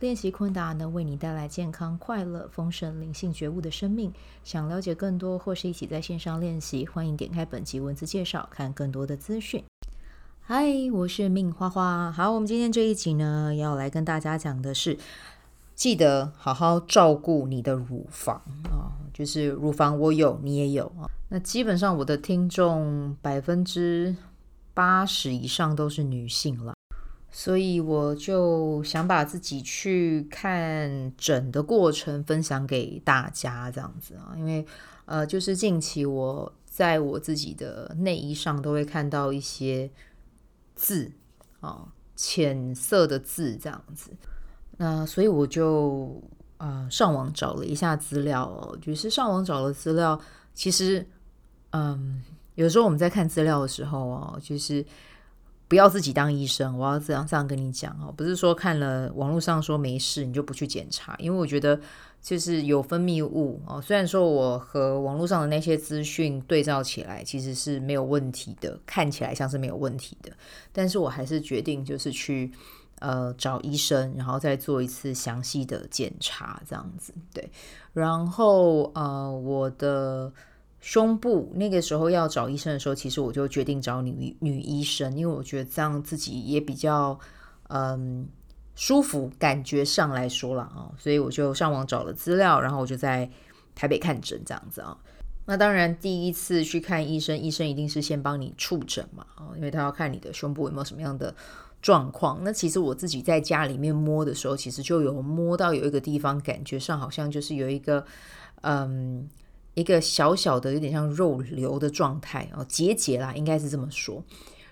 练习昆达能为你带来健康、快乐、丰盛、灵性觉悟的生命。想了解更多或是一起在线上练习，欢迎点开本集文字介绍，看更多的资讯。嗨，我是命花花。好，我们今天这一集呢，要来跟大家讲的是，记得好好照顾你的乳房啊，就是乳房我有，你也有啊。那基本上我的听众百分之八十以上都是女性了。所以我就想把自己去看诊的过程分享给大家，这样子啊，因为呃，就是近期我在我自己的内衣上都会看到一些字啊，浅色的字这样子，那所以我就啊上网找了一下资料，就是上网找了资料，其实嗯，有时候我们在看资料的时候哦，就是。不要自己当医生，我要这样这样跟你讲哦，不是说看了网络上说没事你就不去检查，因为我觉得就是有分泌物哦。虽然说我和网络上的那些资讯对照起来其实是没有问题的，看起来像是没有问题的，但是我还是决定就是去呃找医生，然后再做一次详细的检查，这样子对。然后呃我的。胸部那个时候要找医生的时候，其实我就决定找女女医生，因为我觉得这样自己也比较嗯舒服，感觉上来说了啊，所以我就上网找了资料，然后我就在台北看诊这样子啊。那当然第一次去看医生，医生一定是先帮你触诊嘛啊，因为他要看你的胸部有没有什么样的状况。那其实我自己在家里面摸的时候，其实就有摸到有一个地方，感觉上好像就是有一个嗯。一个小小的有点像肉瘤的状态哦，结节啦，应该是这么说。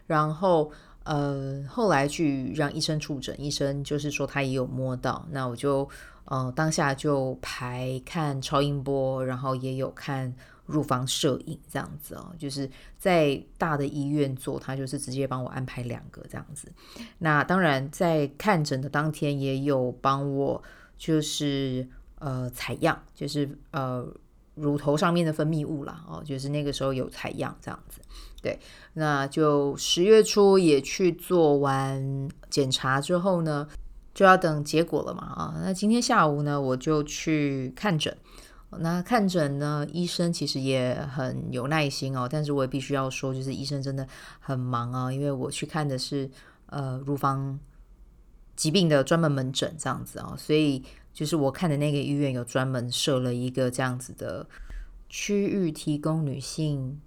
然后呃，后来去让医生触诊，医生就是说他也有摸到，那我就呃当下就排看超音波，然后也有看乳房摄影这样子哦，就是在大的医院做，他就是直接帮我安排两个这样子。那当然在看诊的当天也有帮我就是呃采样，就是呃。乳头上面的分泌物啦，哦，就是那个时候有采样这样子，对，那就十月初也去做完检查之后呢，就要等结果了嘛，啊，那今天下午呢，我就去看诊，那看诊呢，医生其实也很有耐心哦，但是我也必须要说，就是医生真的很忙啊，因为我去看的是呃乳房疾病的专门门诊这样子啊，所以。就是我看的那个医院有专门设了一个这样子的区域，提供女性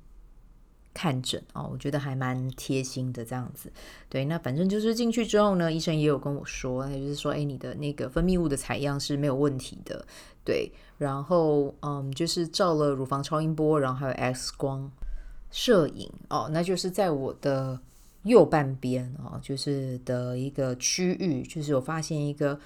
看诊哦，我觉得还蛮贴心的这样子。对，那反正就是进去之后呢，医生也有跟我说，也就是说，哎，你的那个分泌物的采样是没有问题的。对，然后嗯，就是照了乳房超音波，然后还有 X 光摄影哦，那就是在我的右半边哦，就是的一个区域，就是有发现一个。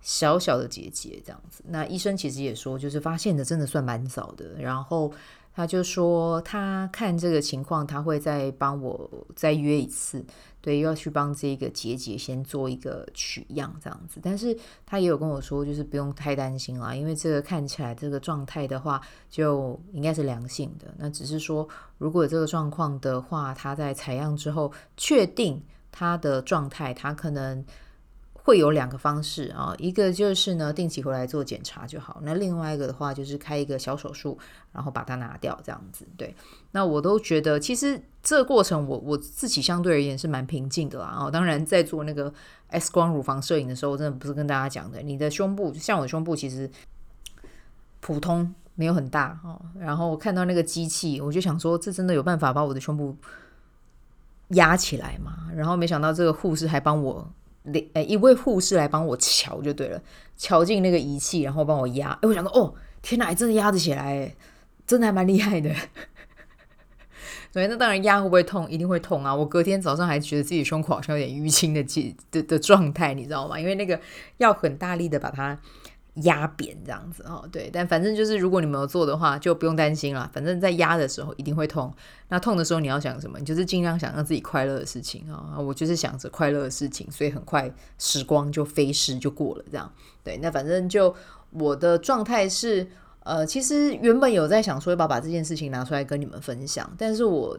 小小的结节这样子，那医生其实也说，就是发现的真的算蛮早的。然后他就说，他看这个情况，他会再帮我再约一次，对，要去帮这个结节先做一个取样这样子。但是他也有跟我说，就是不用太担心啦，因为这个看起来这个状态的话，就应该是良性的。那只是说，如果这个状况的话，他在采样之后确定他的状态，他可能。会有两个方式啊，一个就是呢，定期回来做检查就好。那另外一个的话，就是开一个小手术，然后把它拿掉，这样子。对，那我都觉得其实这个过程我，我自己相对而言是蛮平静的啦。哦，当然在做那个 X 光乳房摄影的时候，我真的不是跟大家讲的，你的胸部像我的胸部其实普通，没有很大哦。然后我看到那个机器，我就想说，这真的有办法把我的胸部压起来吗？然后没想到这个护士还帮我。诶，一位护士来帮我瞧就对了，瞧进那个仪器，然后帮我压。哎，我想说，哦，天哪，真的压得起来，真的还蛮厉害的。所以那当然压会不会痛？一定会痛啊！我隔天早上还觉得自己胸口好像有点淤青的的的状态，你知道吗？因为那个要很大力的把它压扁这样子哦，对，但反正就是如果你没有做的话，就不用担心了。反正在压的时候一定会痛，那痛的时候你要想什么？你就是尽量想让自己快乐的事情啊。我就是想着快乐的事情，所以很快时光就飞逝就过了这样。对，那反正就我的状态是，呃，其实原本有在想说要把这件事情拿出来跟你们分享，但是我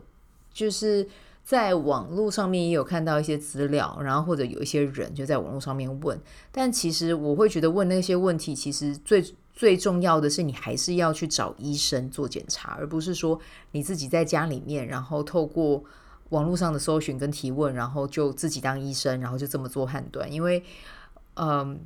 就是。在网络上面也有看到一些资料，然后或者有一些人就在网络上面问，但其实我会觉得问那些问题，其实最最重要的是你还是要去找医生做检查，而不是说你自己在家里面，然后透过网络上的搜寻跟提问，然后就自己当医生，然后就这么做判断。因为，嗯，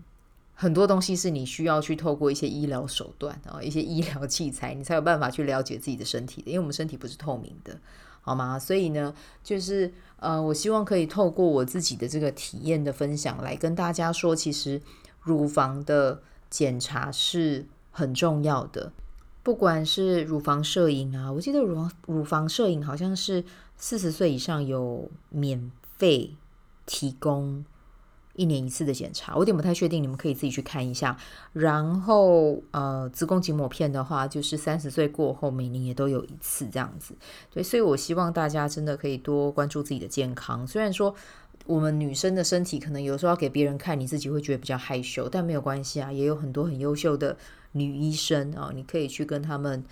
很多东西是你需要去透过一些医疗手段啊，一些医疗器材，你才有办法去了解自己的身体的，因为我们身体不是透明的。好吗？所以呢，就是呃，我希望可以透过我自己的这个体验的分享，来跟大家说，其实乳房的检查是很重要的。不管是乳房摄影啊，我记得乳房乳房摄影好像是四十岁以上有免费提供。一年一次的检查，我有点不太确定，你们可以自己去看一下。然后，呃，子宫颈抹片的话，就是三十岁过后每年也都有一次这样子。对，所以我希望大家真的可以多关注自己的健康。虽然说我们女生的身体可能有时候要给别人看，你自己会觉得比较害羞，但没有关系啊，也有很多很优秀的女医生啊，你可以去跟他们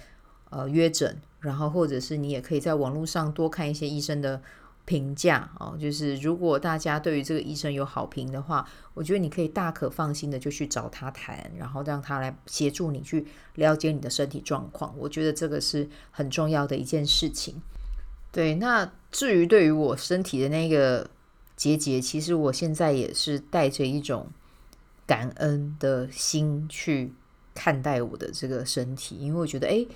呃约诊，然后或者是你也可以在网络上多看一些医生的。评价哦，就是如果大家对于这个医生有好评的话，我觉得你可以大可放心的就去找他谈，然后让他来协助你去了解你的身体状况。我觉得这个是很重要的一件事情。对，那至于对于我身体的那个结节，其实我现在也是带着一种感恩的心去看待我的这个身体，因为我觉得，诶，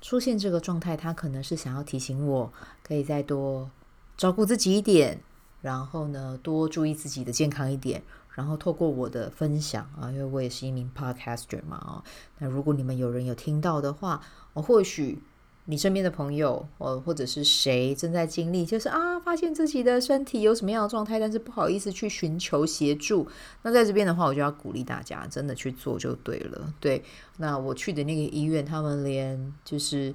出现这个状态，他可能是想要提醒我，可以再多。照顾自己一点，然后呢，多注意自己的健康一点，然后透过我的分享啊，因为我也是一名 podcaster 嘛啊，那如果你们有人有听到的话，我或许你身边的朋友，哦，或者是谁正在经历，就是啊，发现自己的身体有什么样的状态，但是不好意思去寻求协助，那在这边的话，我就要鼓励大家，真的去做就对了。对，那我去的那个医院，他们连就是。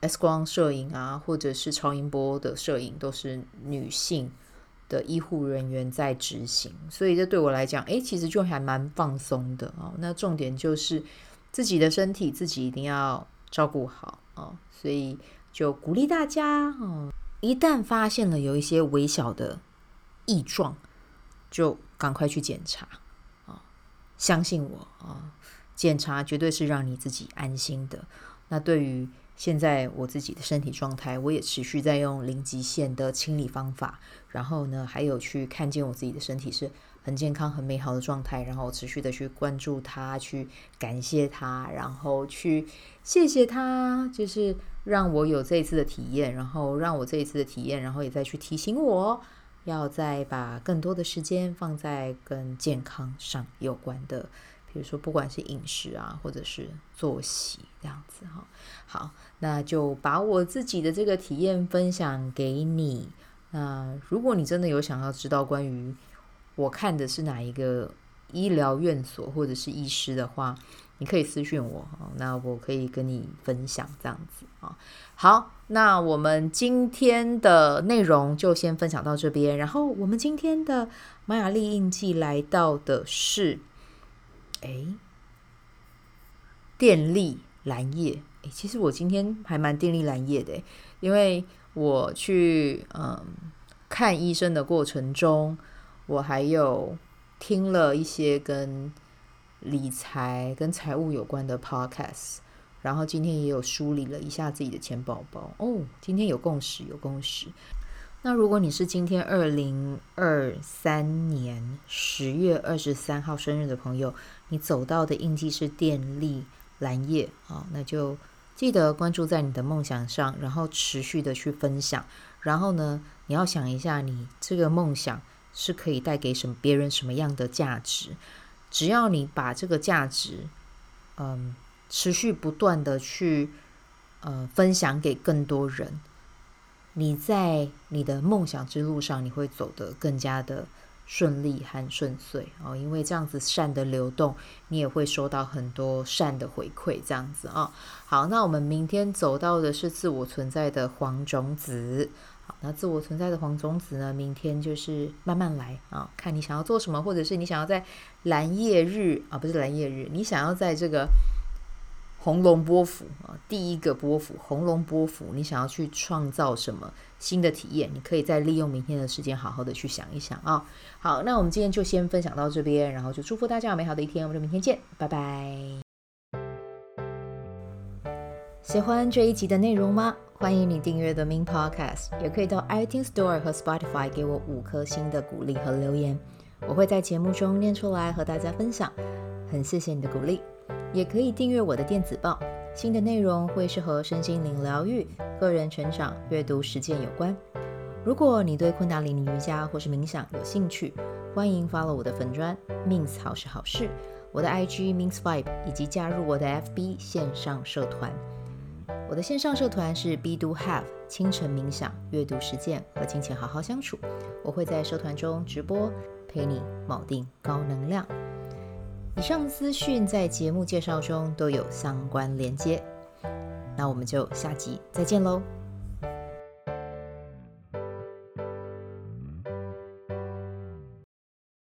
X 光摄影啊，或者是超音波的摄影，都是女性的医护人员在执行，所以这对我来讲，诶，其实就还蛮放松的啊。那重点就是自己的身体自己一定要照顾好啊，所以就鼓励大家啊，一旦发现了有一些微小的异状，就赶快去检查啊，相信我啊，检查绝对是让你自己安心的。那对于现在我自己的身体状态，我也持续在用零极限的清理方法，然后呢，还有去看见我自己的身体是很健康、很美好的状态，然后持续的去关注它，去感谢它，然后去谢谢它，就是让我有这一次的体验，然后让我这一次的体验，然后也再去提醒我要再把更多的时间放在跟健康上有关的。比如说，不管是饮食啊，或者是作息这样子哈，好，那就把我自己的这个体验分享给你。那如果你真的有想要知道关于我看的是哪一个医疗院所或者是医师的话，你可以私讯我，那我可以跟你分享这样子啊。好，那我们今天的内容就先分享到这边。然后我们今天的玛雅历印记来到的是。哎，电力蓝夜，哎，其实我今天还蛮电力蓝夜的，因为我去嗯看医生的过程中，我还有听了一些跟理财、跟财务有关的 podcast，然后今天也有梳理了一下自己的钱宝宝哦，今天有共识，有共识。那如果你是今天二零二三年十月二十三号生日的朋友，你走到的印记是电力蓝叶啊，那就记得关注在你的梦想上，然后持续的去分享。然后呢，你要想一下，你这个梦想是可以带给什么别人什么样的价值？只要你把这个价值，嗯，持续不断的去，呃，分享给更多人。你在你的梦想之路上，你会走得更加的顺利和顺遂哦，因为这样子善的流动，你也会收到很多善的回馈，这样子啊、好，那我们明天走到的是自我存在的黄种子。好，那自我存在的黄种子呢，明天就是慢慢来啊、看你想要做什么，或者是你想要在蓝夜日啊，不是蓝夜日，你想要在这个。红龙波符啊，第一个波符，红龙波符，你想要去创造什么新的体验？你可以再利用明天的时间，好好的去想一想啊。好，那我们今天就先分享到这边，然后就祝福大家有美好的一天，我们就明天见，拜拜。喜欢这一集的内容吗？欢迎你订阅 The Min Podcast，也可以到 iTunes Store 和 Spotify 给我五颗星的鼓励和留言，我会在节目中念出来和大家分享。很谢谢你的鼓励。也可以订阅我的电子报，新的内容会是和身心灵疗愈、个人成长、阅读实践有关。如果你对昆达里尼瑜伽或是冥想有兴趣，欢迎 follow 我的粉砖，means 好是好事，我的 IG means Vibe，以及加入我的 FB 线上社团。我的线上社团是 B Do Have 清晨冥想、阅读实践和金钱好好相处。我会在社团中直播，陪你锚定高能量。以上资讯在节目介绍中都有相关连接，那我们就下集再见喽。